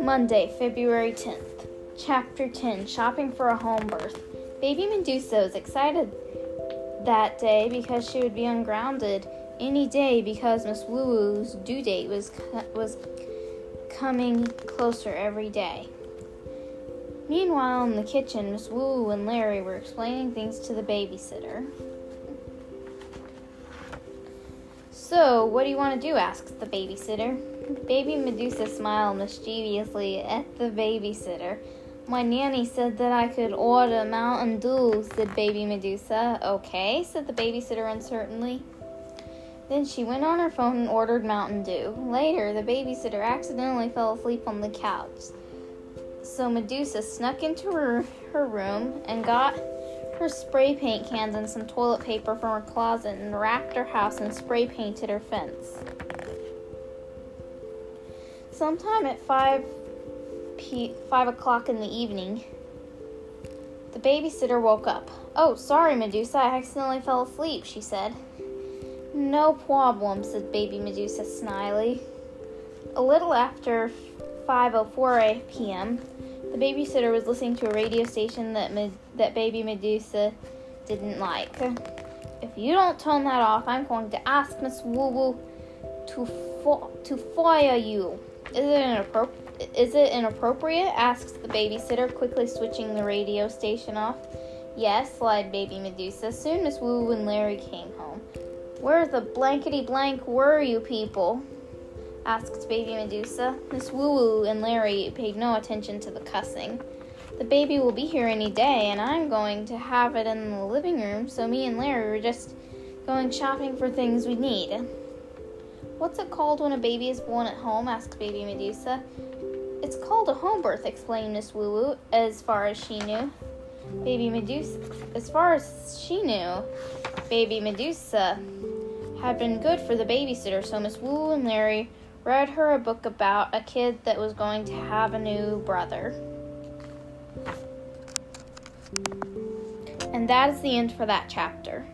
Monday, February 10th. Chapter 10 Shopping for a Home Birth. Baby Medusa was excited that day because she would be ungrounded any day because Miss Woo Woo's due date was, was coming closer every day. Meanwhile, in the kitchen, Miss Woo and Larry were explaining things to the babysitter. So, what do you want to do? asked the babysitter. Baby Medusa smiled mischievously at the babysitter. My nanny said that I could order Mountain Dew, said Baby Medusa. Okay, said the babysitter uncertainly. Then she went on her phone and ordered Mountain Dew. Later, the babysitter accidentally fell asleep on the couch. So Medusa snuck into her, her room and got her spray paint cans and some toilet paper from her closet and wrapped her house and spray painted her fence. Sometime at 5 p- 5 o'clock in the evening, the babysitter woke up. Oh, sorry, Medusa, I accidentally fell asleep, she said. No problem, said baby Medusa snily. A little after 5:04 p.m., the babysitter was listening to a radio station that that baby Medusa didn't like. If you don't turn that off, I'm going to ask Miss Woo Woo to fo- to fire you. Is it inappropriate? Is it inappropriate? asks the babysitter, quickly switching the radio station off. Yes, lied baby Medusa. Soon Miss Woo and Larry came home. Where the blankety blank were you people? Asked Baby Medusa. Miss Woo Woo and Larry paid no attention to the cussing. The baby will be here any day, and I'm going to have it in the living room, so me and Larry were just going shopping for things we need. What's it called when a baby is born at home? asked Baby Medusa. It's called a home birth, explained Miss Woo Woo, as far as she knew. Baby Medusa, as far as she knew, Baby Medusa had been good for the babysitter, so Miss Woo and Larry read her a book about a kid that was going to have a new brother. And that is the end for that chapter.